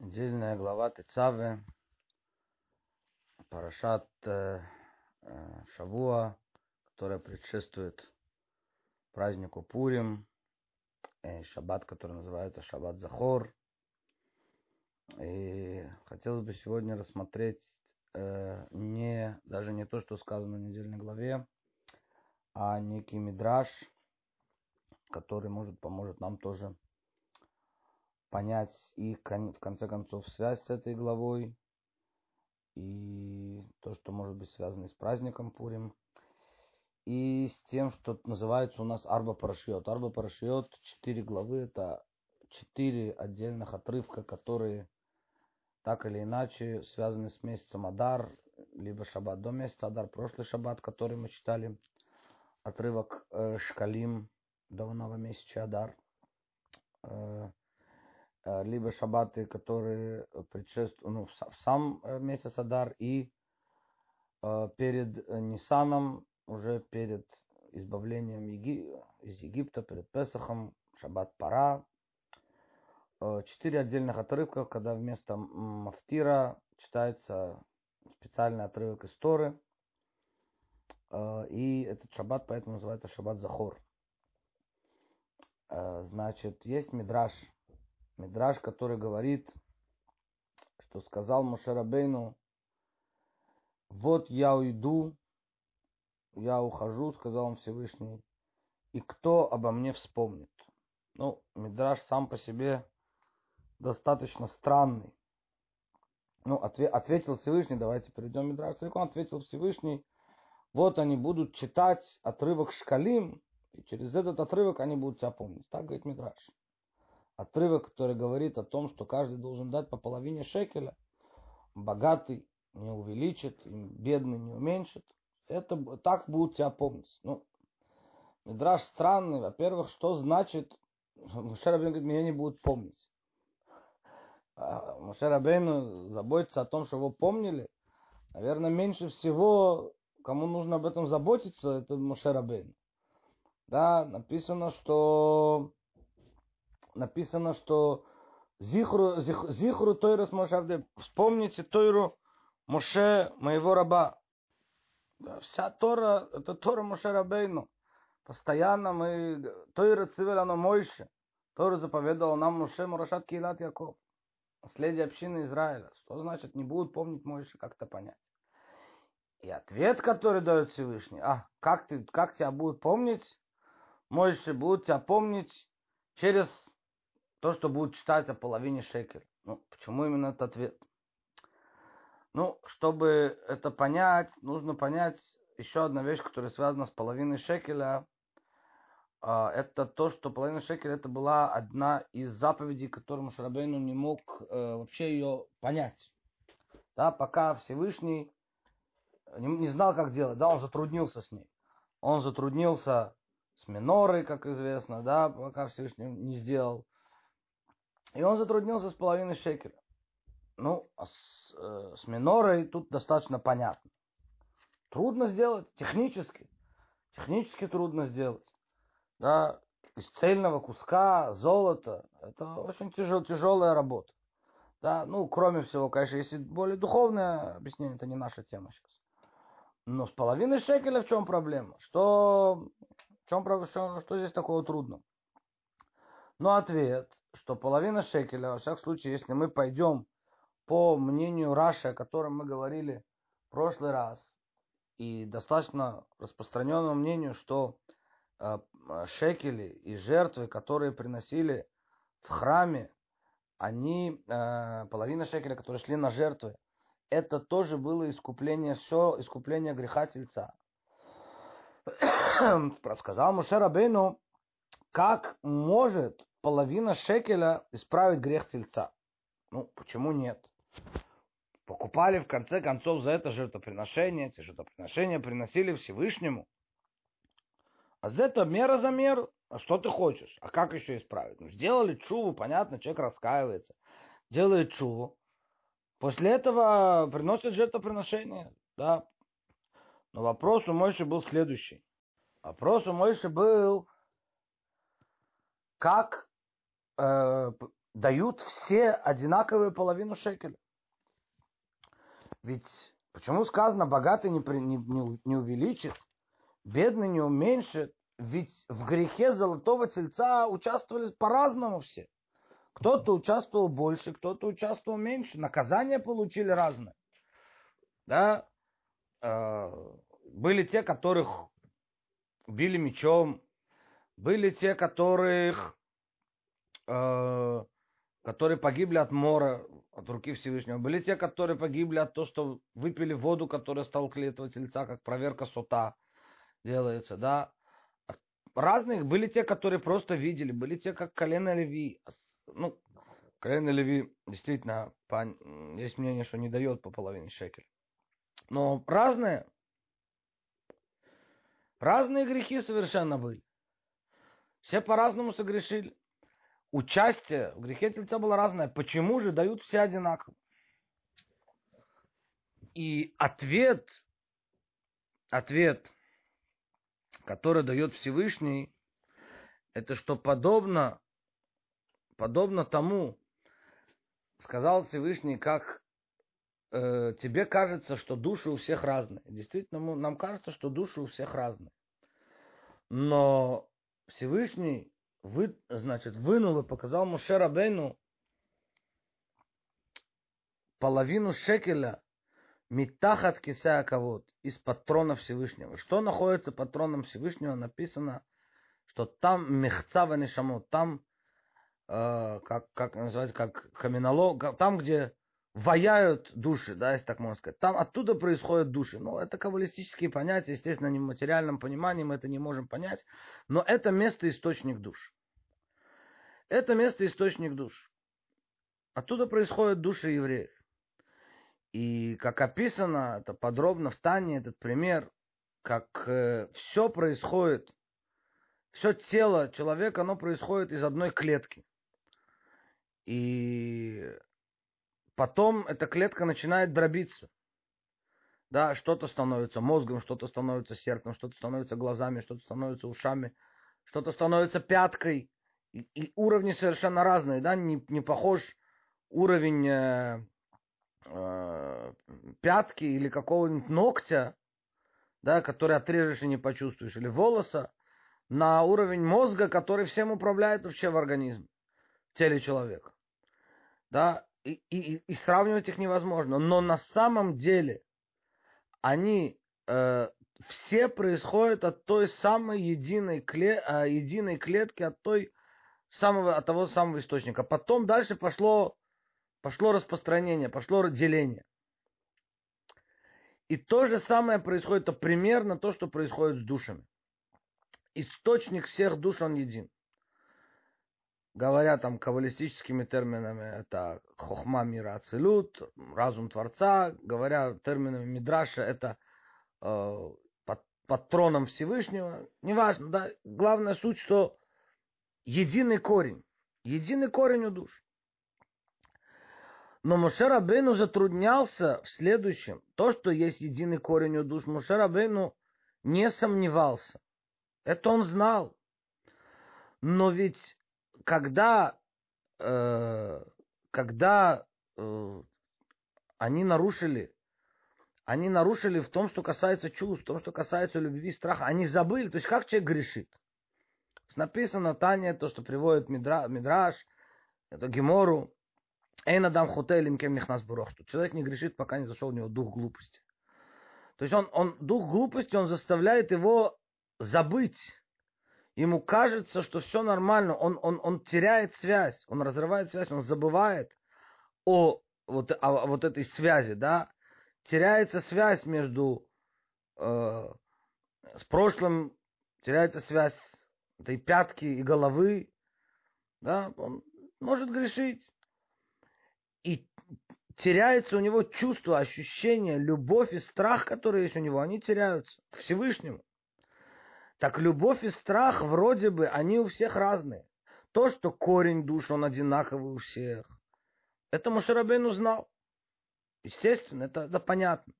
Недельная глава Тецаве, Парашат э, э, Шавуа, которая предшествует празднику Пурим, э, шаббат, который называется Шаббат Захор. И хотелось бы сегодня рассмотреть э, не, даже не то, что сказано в недельной главе, а некий мидраж, который может поможет нам тоже понять и в конце концов связь с этой главой и то, что может быть связано с праздником Пурим, и с тем, что называется у нас Арба Парашиот. Арба Парашиот, четыре главы, это четыре отдельных отрывка, которые так или иначе связаны с месяцем Адар, либо Шаббат до месяца Адар, прошлый Шаббат, который мы читали, отрывок э, Шкалим до нового месяца Адар. Э, либо шаббаты, которые предшествуют ну, в сам э, месяц Адар и э, перед Нисаном, уже перед избавлением из Египта, перед Песахом, шаббат Пара. Четыре отдельных отрывка, когда вместо Мафтира читается специальный отрывок из Торы. И этот шаббат поэтому называется шаббат Захор. Значит, есть мидраж Мидраж, который говорит, что сказал Мушарабейну, вот я уйду, я ухожу, сказал он Всевышний, и кто обо мне вспомнит? Ну, Мидраж сам по себе достаточно странный. Ну, отве- ответил Всевышний, давайте перейдем Мидраж целиком, ответил Всевышний, вот они будут читать отрывок Шкалим, и через этот отрывок они будут тебя помнить. Так говорит Мидраж отрывок, который говорит о том, что каждый должен дать по половине шекеля. Богатый не увеличит, бедный не уменьшит. Это так будут тебя помнить. Ну, Мидраж странный. Во-первых, что значит, Мушер говорит, меня не будут помнить. А Мушер заботится о том, что его помнили. Наверное, меньше всего, кому нужно об этом заботиться, это Мушер Да, написано, что написано, что Зихру, зих, зихру Тойрус Мошавде, вспомните Тойру Моше, моего раба. Вся Тора, это Тора Моше Рабейну. Постоянно мы, Тойра Цивер, оно Мойше. Тора заповедовал нам Моше Мурашат Килат Яков. Наследие общины Израиля. Что значит не будут помнить Мойше, как это понять? И ответ, который дает Всевышний, а как, ты, как тебя будут помнить? Мойше будут тебя помнить через то, что будет читать о половине шекеля. Ну, почему именно этот ответ? Ну, чтобы это понять, нужно понять еще одна вещь, которая связана с половиной шекеля. А, это то, что половина шекеля это была одна из заповедей, которую Шарабейну не мог э, вообще ее понять. Да, пока Всевышний не знал, как делать, да, он затруднился с ней. Он затруднился с минорой, как известно, да, пока Всевышний не сделал. И он затруднился с половиной шекеля. Ну, а с, э, с минорой тут достаточно понятно. Трудно сделать технически. Технически трудно сделать. Да, из цельного куска золота. Это очень тяжел, тяжелая работа. Да, ну, кроме всего, конечно, если более духовное объяснение, это не наша тема сейчас. Но с половиной шекеля в чем проблема? Что, в чем, что, что здесь такого трудного? Ну, ответ что половина шекеля, во всяком случае, если мы пойдем по мнению Раши, о котором мы говорили в прошлый раз, и достаточно распространенному мнению, что э, шекели и жертвы, которые приносили в храме, они, э, половина шекеля, которые шли на жертвы, это тоже было искупление, все искупление греха тельца. Сказал Мушер Абейну, как может половина шекеля исправить грех тельца. Ну, почему нет? Покупали в конце концов за это жертвоприношение, эти жертвоприношения приносили Всевышнему. А за это мера за меру. А что ты хочешь? А как еще исправить? Ну, сделали чуву, понятно, человек раскаивается. Делает чуву. После этого приносят жертвоприношение. Да. Но вопрос у Мойши был следующий. Вопрос у Мойши был, как э, дают все одинаковую половину шекеля. Ведь почему сказано, богатый не, при, не, не, не увеличит, бедный не уменьшит, ведь в грехе золотого тельца участвовали по-разному все. Кто-то участвовал больше, кто-то участвовал меньше. Наказания получили разные. Да? Э, были те, которых били мечом, были те, которых, которые погибли от мора, от руки Всевышнего. Были те, которые погибли от того, что выпили воду, которая столкли этого тельца, как проверка сота делается, да. Разных были те, которые просто видели, были те, как колено Леви. Ну, колено Леви действительно, есть мнение, что не дает по половине шекеля. Но разные, разные грехи совершенно были. Все по-разному согрешили. Участие в грехе тельца было разное. Почему же дают все одинаково? И ответ, ответ, который дает Всевышний, это что подобно, подобно тому, сказал Всевышний, как э, тебе кажется, что души у всех разные. Действительно, нам кажется, что души у всех разные. Но Всевышний вы, значит, вынул и показал Муше Рабейну половину шекеля Митахат кисая кавод из патрона Всевышнего. Что находится патроном Всевышнего? Написано, что там мехца ванишамот, там, э, как, как называется, как каменолог, там, где ваяют души, да, если так можно сказать. Там оттуда происходят души. Ну, это каббалистические понятия, естественно, не в материальном понимании мы это не можем понять, но это место источник душ. Это место источник душ. Оттуда происходят души евреев. И как описано, это подробно в Тане, этот пример, как э, все происходит, все тело человека, оно происходит из одной клетки. И потом эта клетка начинает дробиться. Да, что-то становится мозгом, что-то становится сердцем, что-то становится глазами, что-то становится ушами, что-то становится пяткой. И, и уровни совершенно разные, да, не, не похож уровень э, э, пятки или какого-нибудь ногтя, да, который отрежешь и не почувствуешь, или волоса, на уровень мозга, который всем управляет вообще в организме, в теле человека. Да, и, и, и сравнивать их невозможно. Но на самом деле они э, все происходят от той самой единой, кле, э, единой клетки, от, той самого, от того самого источника. Потом дальше пошло, пошло распространение, пошло деление. И то же самое происходит, это примерно то, что происходит с душами. Источник всех душ, он един говоря там каббалистическими терминами, это хохма мира ацелют, разум Творца, говоря терминами Мидраша, это э, патроном Всевышнего, неважно, да, главная суть, что единый корень, единый корень у душ. Но Моше Рабейну затруднялся в следующем. То, что есть единый корень у душ, Моше Рабейну не сомневался. Это он знал. Но ведь когда, э, когда э, они нарушили, они нарушили в том, что касается чувств, в том, что касается любви, страха, они забыли, то есть как человек грешит. Написано Таня, то, что приводит Мидра, Мидраш, это Гемору, Эйн Адам Хотелим кем них нас что человек не грешит, пока не зашел в него дух глупости. То есть он, он, дух глупости, он заставляет его забыть ему кажется, что все нормально, он, он, он теряет связь, он разрывает связь, он забывает о вот, о, вот этой связи, да, теряется связь между э, с прошлым, теряется связь этой пятки и головы, да, он может грешить. И теряется у него чувство, ощущение, любовь и страх, которые есть у него, они теряются к Всевышнему. Так любовь и страх вроде бы, они у всех разные. То, что корень душ, он одинаковый у всех. Это Мушарабейн узнал. Естественно, это, это понятно.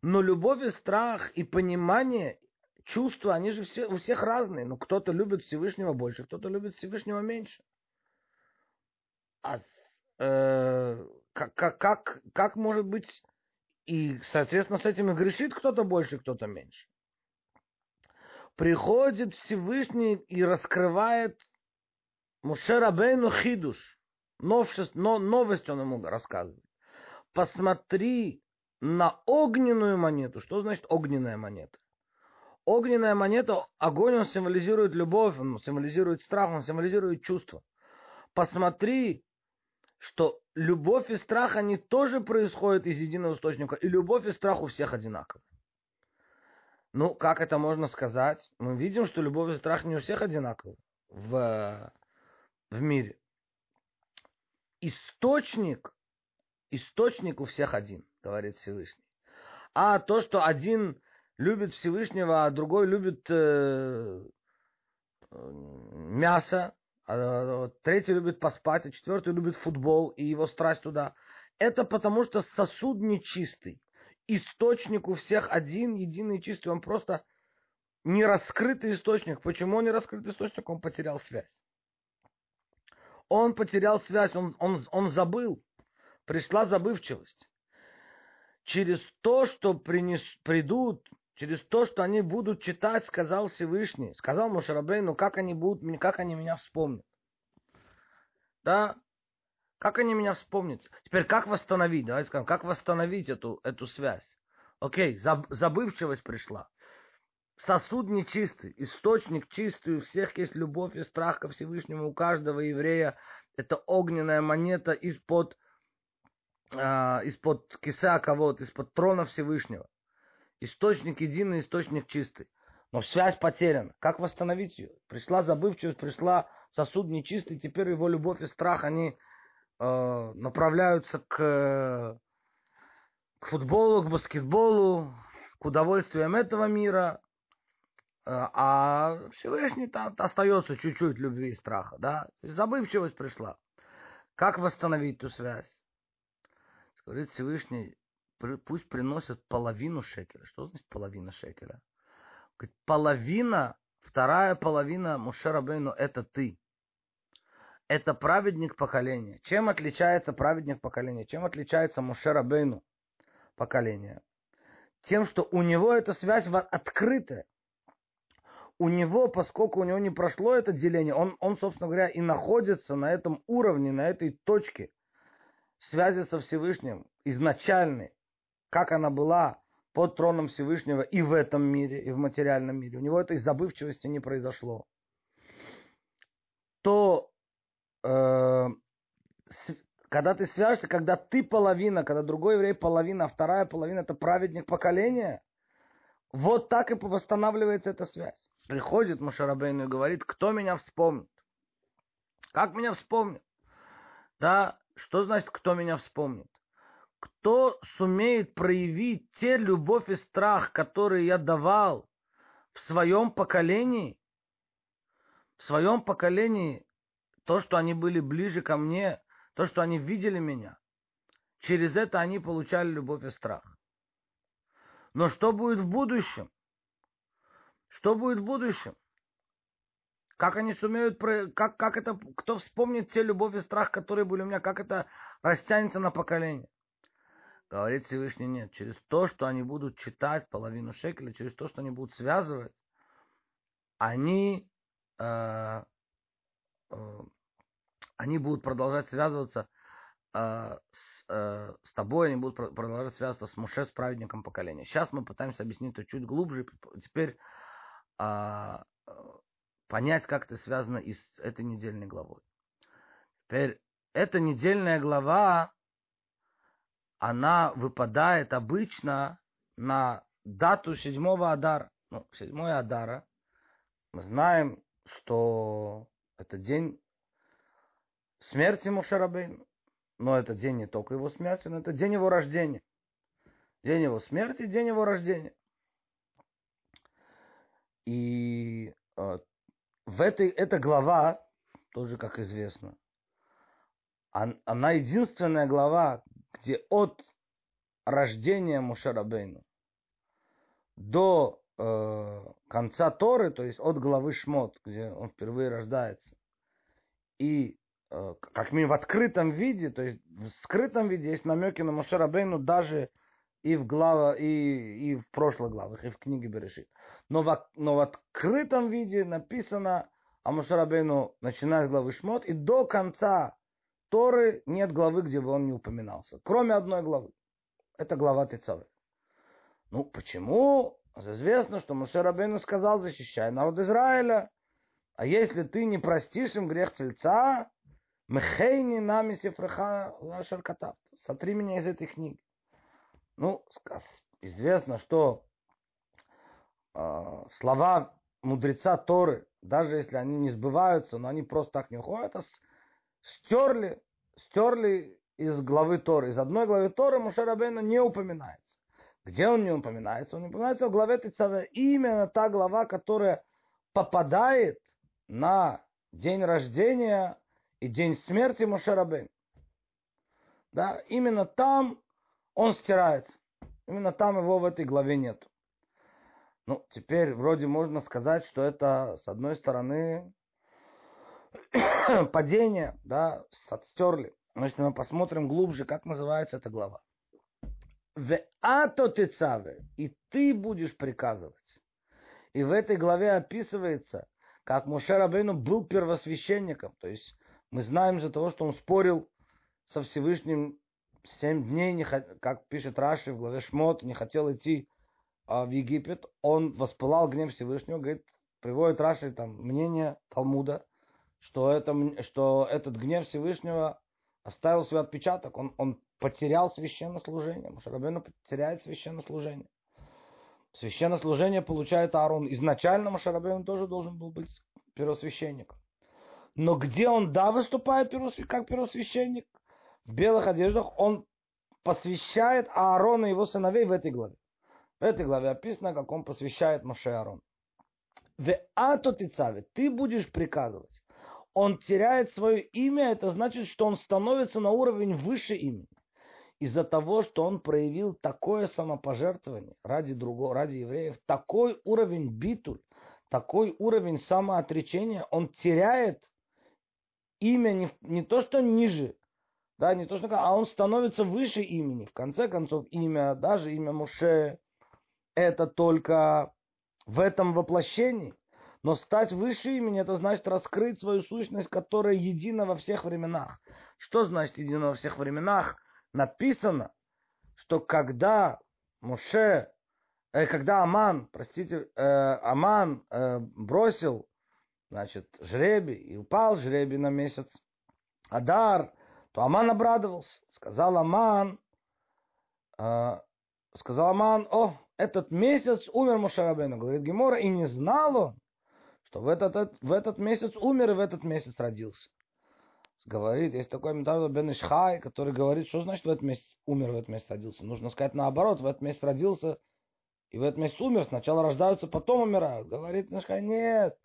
Но любовь и страх, и понимание, чувства, они же все, у всех разные. Но кто-то любит Всевышнего больше, кто-то любит Всевышнего меньше. а, э, как, как, как, как может быть, и, соответственно, с этим и грешит кто-то больше, кто-то меньше. Приходит Всевышний и раскрывает Мушерабейну Хидуш. Новшество, но, новость он ему рассказывает. Посмотри на огненную монету. Что значит огненная монета? Огненная монета, огонь, он символизирует любовь, он символизирует страх, он символизирует чувство. Посмотри, что любовь и страх, они тоже происходят из единого источника, и любовь и страх у всех одинаковы. Ну, как это можно сказать? Мы видим, что любовь и страх не у всех одинаковы в, в мире. Источник, источник у всех один, говорит Всевышний. А то, что один любит Всевышнего, а другой любит э, мясо, а третий любит поспать, а четвертый любит футбол и его страсть туда. Это потому, что сосуд нечистый. Источник у всех один, единый, чистый. Он просто не раскрытый источник. Почему он не раскрытый источник? Он потерял связь. Он потерял связь, он, он, он забыл. Пришла забывчивость. Через то, что принес, придут через то, что они будут читать, сказал Всевышний, сказал Мушарабей, ну как они будут, как они меня вспомнят. Да, как они меня вспомнят? Теперь как восстановить, давайте скажем, как восстановить эту, эту связь? Окей, заб, забывчивость пришла. Сосуд нечистый, источник чистый, у всех есть любовь и страх ко Всевышнему, у каждого еврея это огненная монета из-под э, из-под киса кого-то, из-под трона Всевышнего. Источник единый, источник чистый. Но связь потеряна. Как восстановить ее? Пришла забывчивость, пришла сосуд нечистый, теперь его любовь и страх, они э, направляются к, к футболу, к баскетболу, к удовольствиям этого мира, э, а Всевышний там остается чуть-чуть любви и страха, да? Забывчивость пришла. Как восстановить ту связь? Говорит Всевышний, пусть приносят половину шекеля. Что значит половина шекеля? Говорит, половина, вторая половина Мушерабейну это ты. Это праведник поколения. Чем отличается праведник поколения? Чем отличается Мушерабейну поколение? Тем, что у него эта связь открытая. У него, поскольку у него не прошло это деление, он, он, собственно говоря, и находится на этом уровне, на этой точке связи со Всевышним, изначальной как она была под троном Всевышнего и в этом мире, и в материальном мире. У него этой забывчивости не произошло. То э, когда ты свяжешься, когда ты половина, когда другой еврей половина, а вторая половина это праведник поколения, вот так и восстанавливается эта связь. Приходит Мушарабейну и говорит, кто меня вспомнит? Как меня вспомнит? Да, что значит, кто меня вспомнит? кто сумеет проявить те любовь и страх, которые я давал в своем поколении, в своем поколении, то, что они были ближе ко мне, то, что они видели меня, через это они получали любовь и страх. Но что будет в будущем? Что будет в будущем? Как они сумеют, как, как это, кто вспомнит те любовь и страх, которые были у меня, как это растянется на поколение? Говорит Всевышний нет. Через то, что они будут читать половину шекеля, через то, что они будут связывать, они, э, они будут продолжать связываться э, с, э, с тобой, они будут продолжать связываться с Муше, с праведником поколения. Сейчас мы пытаемся объяснить это чуть глубже. Теперь э, понять, как это связано и с этой недельной главой. Теперь эта недельная глава она выпадает обычно на дату седьмого Адара. Ну, седьмой Адара. Мы знаем, что это день смерти Мушарабейну. Но это день не только его смерти, но это день его рождения. День его смерти, день его рождения. И э, в этой эта глава, тоже как известно, она единственная глава, где от рождения Мушарабейну до э, конца Торы, то есть от главы Шмот, где он впервые рождается, и э, как минимум в открытом виде, то есть в скрытом виде есть намеки на Мошерабейну даже и в глава, и, и в прошлых главах, и в книге Берешит. Но в, но в открытом виде написано о Мошерабейну, начиная с главы Шмот, и до конца Торы нет главы, где бы он не упоминался. Кроме одной главы. Это глава Тецавы. Ну, почему? Известно, что Мошерабейну сказал, защищай народ Израиля. А если ты не простишь им грех цельца, Мехейни нами сифраха шаркатав. Сотри меня из этой книги. Ну, известно, что э, слова мудреца Торы, даже если они не сбываются, но они просто так не уходят, а стерли, стерли из главы Торы. Из одной главы Торы Мушарабейна не упоминается. Где он не упоминается? Он не упоминается в главе Тицаве. Именно та глава, которая попадает на день рождения и день смерти Мушарабейна. Да, именно там он стирается. Именно там его в этой главе нет. Ну, теперь вроде можно сказать, что это, с одной стороны, падение, да, отстерли. Но если мы посмотрим глубже, как называется эта глава. В ато тецаве, и ты будешь приказывать. И в этой главе описывается, как Моше Рабейну был первосвященником. То есть мы знаем из-за того, что он спорил со Всевышним семь дней, не, как пишет Раши в главе Шмот, не хотел идти а, в Египет, он воспылал гнев Всевышнего, говорит, приводит Раши там мнение Талмуда, что, это, что этот гнев Всевышнего оставил свой отпечаток, он, он потерял священнослужение, Машарабену потеряет священнослужение. Священнослужение получает Аарон. Изначально Машарабену тоже должен был быть первосвященником. Но где он, да, выступает как первосвященник? в белых одеждах, он посвящает Аарона и его сыновей в этой главе. В этой главе описано, как он посвящает Моше Аарон. В ато ты будешь приказывать. Он теряет свое имя, это значит, что он становится на уровень выше имени. Из-за того, что он проявил такое самопожертвование ради другого, ради евреев, такой уровень битуль, такой уровень самоотречения, он теряет имя не, не то, что ниже, да, не то что, а он становится выше имени. В конце концов, имя, даже имя Муше, это только в этом воплощении. Но стать выше имени, это значит раскрыть свою сущность, которая едина во всех временах. Что значит едина во всех временах? Написано, что когда Муше, э, когда Аман, простите, э, Аман э, бросил, значит, жребий и упал жребий на месяц, Адар, то Аман обрадовался. Сказал Аман, э, сказал Аман, о, этот месяц умер Мушарабейну. Говорит Гемора, и не знал он, что в этот, в этот месяц умер и в этот месяц родился. Говорит, есть такой менталь Бен Ишхай, который говорит, что значит в этот месяц умер, в этот месяц родился. Нужно сказать наоборот, в этот месяц родился и в этот месяц умер. Сначала рождаются, потом умирают. Говорит Ишхай, нет,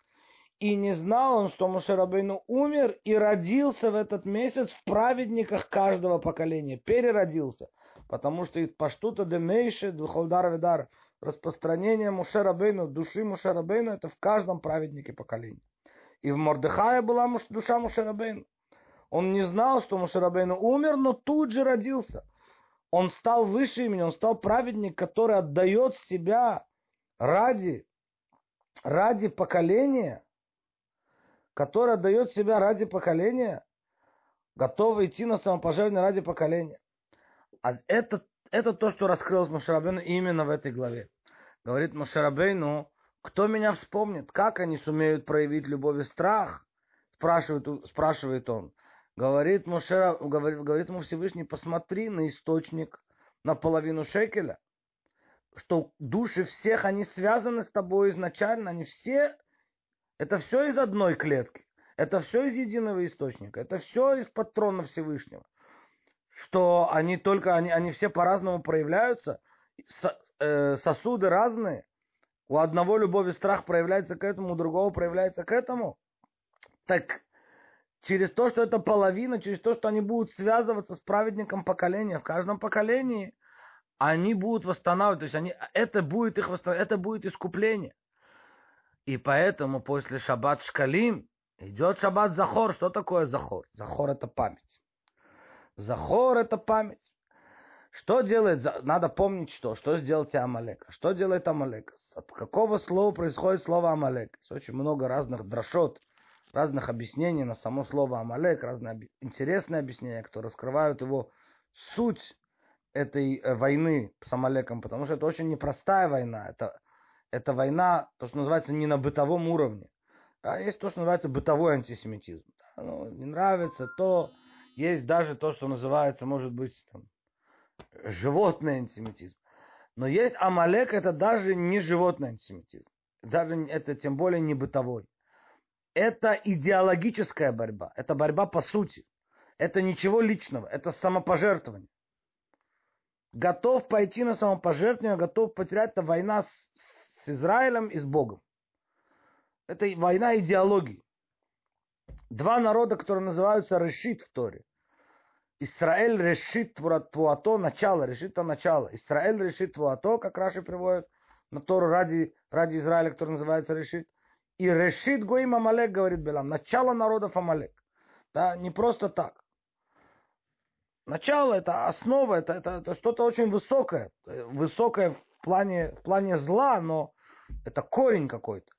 и не знал он, что Мушарабейну умер и родился в этот месяц в праведниках каждого поколения. Переродился. Потому что паштута демейши духолдар ведар. Распространение Мушарабейну, души Мушарабейну, это в каждом праведнике поколения. И в Мордыхае была душа Мушарабейну. Он не знал, что Мушарабейну умер, но тут же родился. Он стал выше имени, он стал праведник, который отдает себя ради, ради поколения – которая дает себя ради поколения, готова идти на самопожертвование ради поколения. А это, это то, что раскрылось Машарабейну именно в этой главе. Говорит Машарабейну, кто меня вспомнит, как они сумеют проявить любовь и страх, спрашивает, спрашивает он. Говорит, Мушера, говорит, говорит ему Всевышний, посмотри на источник, на половину шекеля, что души всех, они связаны с тобой изначально, они все это все из одной клетки. Это все из единого источника. Это все из патрона Всевышнего. Что они только, они, они все по-разному проявляются. Э, сосуды разные. У одного любовь и страх проявляется к этому, у другого проявляется к этому. Так через то, что это половина, через то, что они будут связываться с праведником поколения, в каждом поколении они будут восстанавливать, то есть они, это будет их восстанавливать, это будет искупление. И поэтому после шаббат шкалим Идет шаббат Захор. Что такое Захор? Захор это память. Захор это память. Что делает, надо помнить что, что сделал Амалек. Что делает Амалек? От какого слова происходит слово Амалек? Есть очень много разных дрошот, разных объяснений на само слово Амалек, разные интересные объяснения, которые раскрывают его суть этой э, войны с Амалеком, потому что это очень непростая война. Это, это война, то, что называется, не на бытовом уровне. А есть то, что называется бытовой антисемитизм. Ну, не нравится то, есть даже то, что называется, может быть, там, животный антисемитизм. Но есть Амалек, это даже не животный антисемитизм. Даже это тем более не бытовой. Это идеологическая борьба. Это борьба по сути. Это ничего личного. Это самопожертвование. Готов пойти на самопожертвование, готов потерять. Это война с, с Израилем и с Богом. Это война идеологии. Два народа, которые называются Решит в Торе. Израиль решит твуато, начало, решит то начало. Израиль решит твуато, как Раши приводит на Тору ради, ради Израиля, который называется решит. И решит Гоим Амалек, говорит Белам, начало народов Амалек. Да, не просто так. Начало это основа, это, это, это что-то очень высокое. Высокое в плане, в плане зла, но это корень какой-то.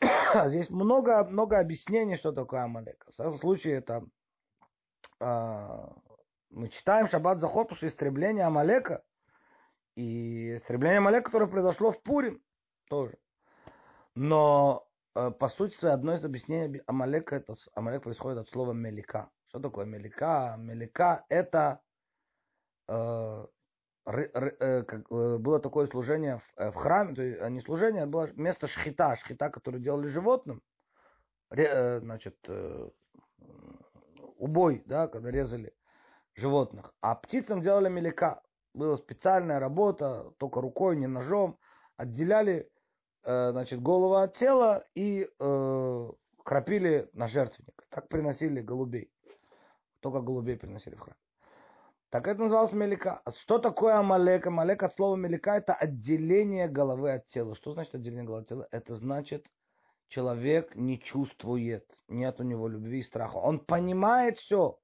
Здесь много, много объяснений, что такое Амалек. В всяком случае, это а, мы читаем Шаббат Захор, потому что истребление Амалека и истребление Амалека, которое произошло в Пурим, тоже. Но э, по сути, одно из объяснений Амалека, это Амалек происходит от слова мелика. Что такое мелика? Мелика это э, э, как, э, было такое служение в, в храме, то есть не служение, это было место шхита, шхита, которое делали животным, ре, значит, э, убой, да, когда резали животных. А птицам делали мелика. Была специальная работа, только рукой, не ножом. Отделяли значит, голову от тела и э, крапили на жертвенник. Так приносили голубей. Только голубей приносили в храм. Так это называлось мелика. Что такое амалек? Амалек от слова мелика это отделение головы от тела. Что значит отделение головы от тела? Это значит человек не чувствует, нет у него любви и страха. Он понимает все.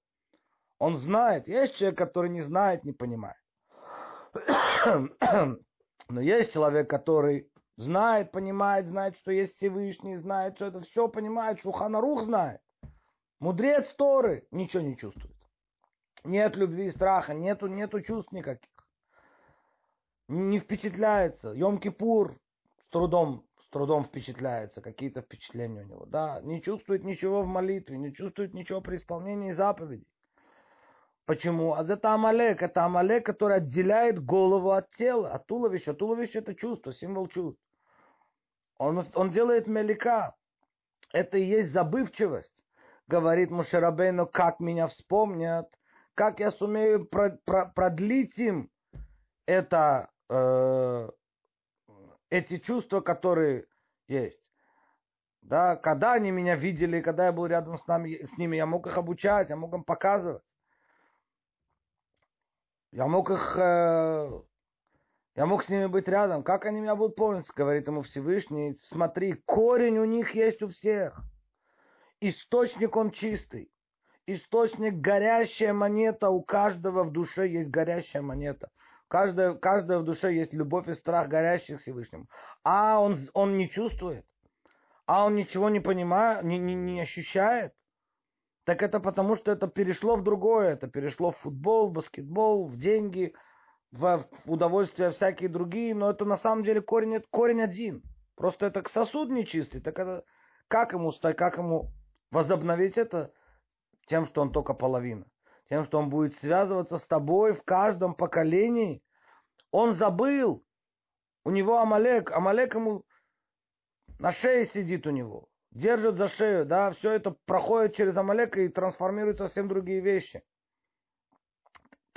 Он знает. Есть человек, который не знает, не понимает. Но есть человек, который знает, понимает, знает, что есть Всевышний, знает, что это все понимает, что Ханарух знает. Мудрец Торы ничего не чувствует. Нет любви и страха, нету, нету чувств никаких. Не впечатляется. Йом-Кипур с трудом с трудом впечатляется, какие-то впечатления у него, да, не чувствует ничего в молитве, не чувствует ничего при исполнении заповедей. Почему? А это Амалек, это Амалек, который отделяет голову от тела, от туловища. Туловище это чувство, символ чувств. Он, он делает мелика. Это и есть забывчивость. Говорит Мушерабейну, как меня вспомнят, как я сумею про, про, продлить им это, э, эти чувства, которые есть. Да, когда они меня видели, когда я был рядом с, нами, с ними, я мог их обучать, я мог им показывать. Я мог их, э, я мог с ними быть рядом. Как они меня будут помнить, говорит ему Всевышний. Смотри, корень у них есть у всех. Источник он чистый. Источник горящая монета. У каждого в душе есть горящая монета. Каждая, каждая в душе есть любовь и страх горящих Всевышним. А он, он не чувствует. А он ничего не понимает, не, не, не ощущает. Так это потому, что это перешло в другое. Это перешло в футбол, в баскетбол, в деньги, в, удовольствия всякие другие. Но это на самом деле корень, корень один. Просто это сосуд нечистый. Так это как ему стать, как ему возобновить это? Тем, что он только половина тем, что он будет связываться с тобой в каждом поколении. Он забыл. У него Амалек. Амалек ему на шее сидит у него. Держит за шею. Да, все это проходит через Амалека и трансформируется в совсем другие вещи.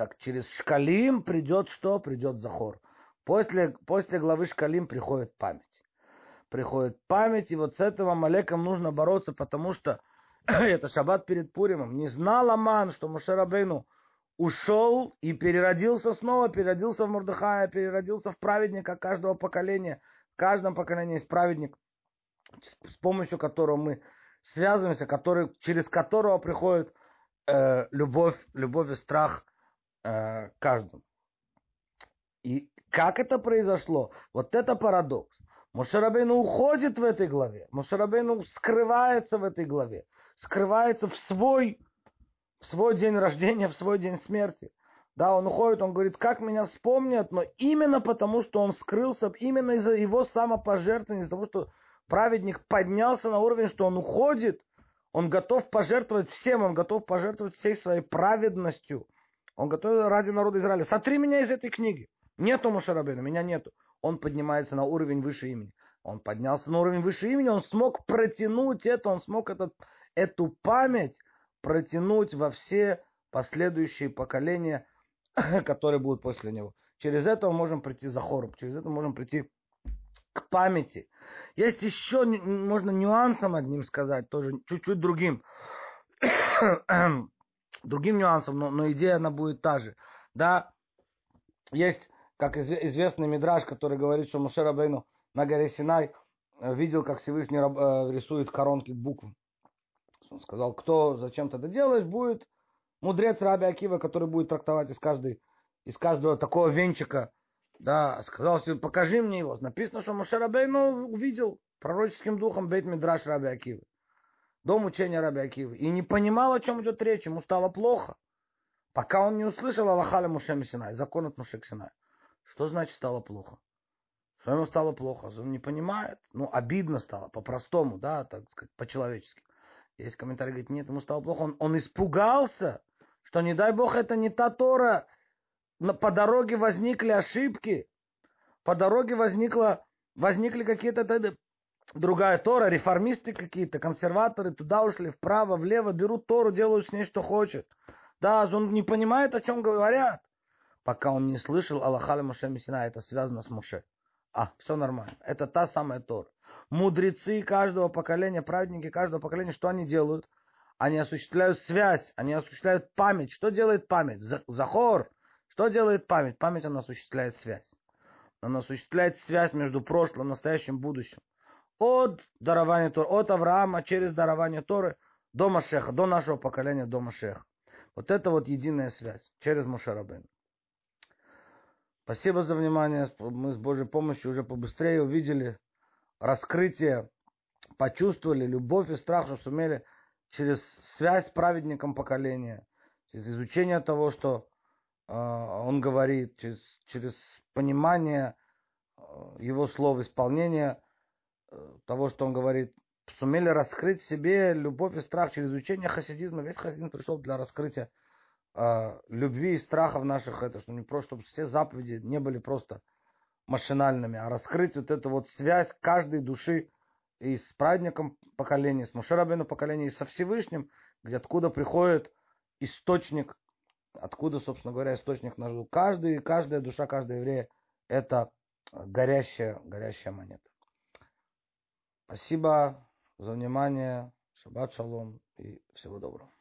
Так через Шкалим придет что? Придет Захор. После, после главы Шкалим приходит память. Приходит память, и вот с этим Амалеком нужно бороться, потому что это шаббат перед Пуримом, не знал Аман, что Мушарабейну ушел и переродился снова, переродился в Мурдыхая, переродился в праведника каждого поколения. В каждом поколении есть праведник, с помощью которого мы связываемся, который, через которого приходит э, любовь, любовь и страх э, каждому. И как это произошло? Вот это парадокс. Мушарабейну уходит в этой главе. Мушарабейну скрывается в этой главе. Скрывается в свой, в свой день рождения, в свой день смерти. Да, он уходит, он говорит, как меня вспомнят, но именно потому, что он скрылся, именно из-за его самопожертвования, из-за того, что праведник поднялся на уровень, что он уходит, он готов пожертвовать всем, он готов пожертвовать всей своей праведностью. Он готов ради народа Израиля. Сотри меня из этой книги. Нету Мушарабейна, меня нету. Он поднимается на уровень выше имени. Он поднялся на уровень выше имени, он смог протянуть это, он смог этот, эту память протянуть во все последующие поколения, которые будут после него. Через это мы можем прийти за хором, через это мы можем прийти к памяти. Есть еще, можно нюансом одним сказать, тоже чуть-чуть другим. другим нюансом, но, но идея она будет та же. Да, есть как известный мидраж, который говорит, что Мушер Абейну на горе Синай э, видел, как Всевышний э, рисует коронки букв. Он сказал, кто зачем ты это делаешь, будет мудрец Раби Акива, который будет трактовать из, каждой, из каждого такого венчика. Да, сказал, покажи мне его. Написано, что Мушер Абейну увидел пророческим духом Бейт Мидраш Раби Акивы. Дом учения Раби Акивы. И не понимал, о чем идет речь. Ему стало плохо. Пока он не услышал Аллахаля Муше Синай, закон от Муше Синай. Что значит стало плохо? Что ему стало плохо? Он не понимает. Ну, обидно стало, по-простому, да, так сказать, по-человечески. Есть комментарий, говорит, нет, ему стало плохо. Он, он испугался, что, не дай бог, это не та Тора. По дороге возникли ошибки. По дороге возникло, возникли какие-то другая Тора, реформисты какие-то, консерваторы туда ушли, вправо, влево, берут Тору, делают с ней, что хочет. Да, он не понимает, о чем говорят пока он не слышал Аллахаля Муше Мессина, это связано с Муше. А, все нормально. Это та самая Тора. Мудрецы каждого поколения, праведники каждого поколения, что они делают? Они осуществляют связь, они осуществляют память. Что делает память? Захор. Что делает память? Память, она осуществляет связь. Она осуществляет связь между прошлым, настоящим, будущим. От дарования Торы, от Авраама через дарование Торы до Машеха, до нашего поколения, до Машеха. Вот это вот единая связь через Мушарабейна. Спасибо за внимание. Мы с Божьей помощью уже побыстрее увидели раскрытие, почувствовали любовь и страх, что сумели через связь с праведником поколения, через изучение того, что э, он говорит, через, через понимание э, его слов, исполнение того, что он говорит, сумели раскрыть в себе любовь и страх через изучение хасидизма. Весь хасидизм пришел для раскрытия э, любви и страхов наших, это что не просто, чтобы все заповеди не были просто машинальными, а раскрыть вот эту вот связь каждой души и с праведником поколения, с Мушарабину поколения, и со Всевышним, где откуда приходит источник, откуда, собственно говоря, источник наш. Каждый, каждая душа, каждый еврей – это горящая, горящая монета. Спасибо за внимание. Шаббат шалом и всего доброго.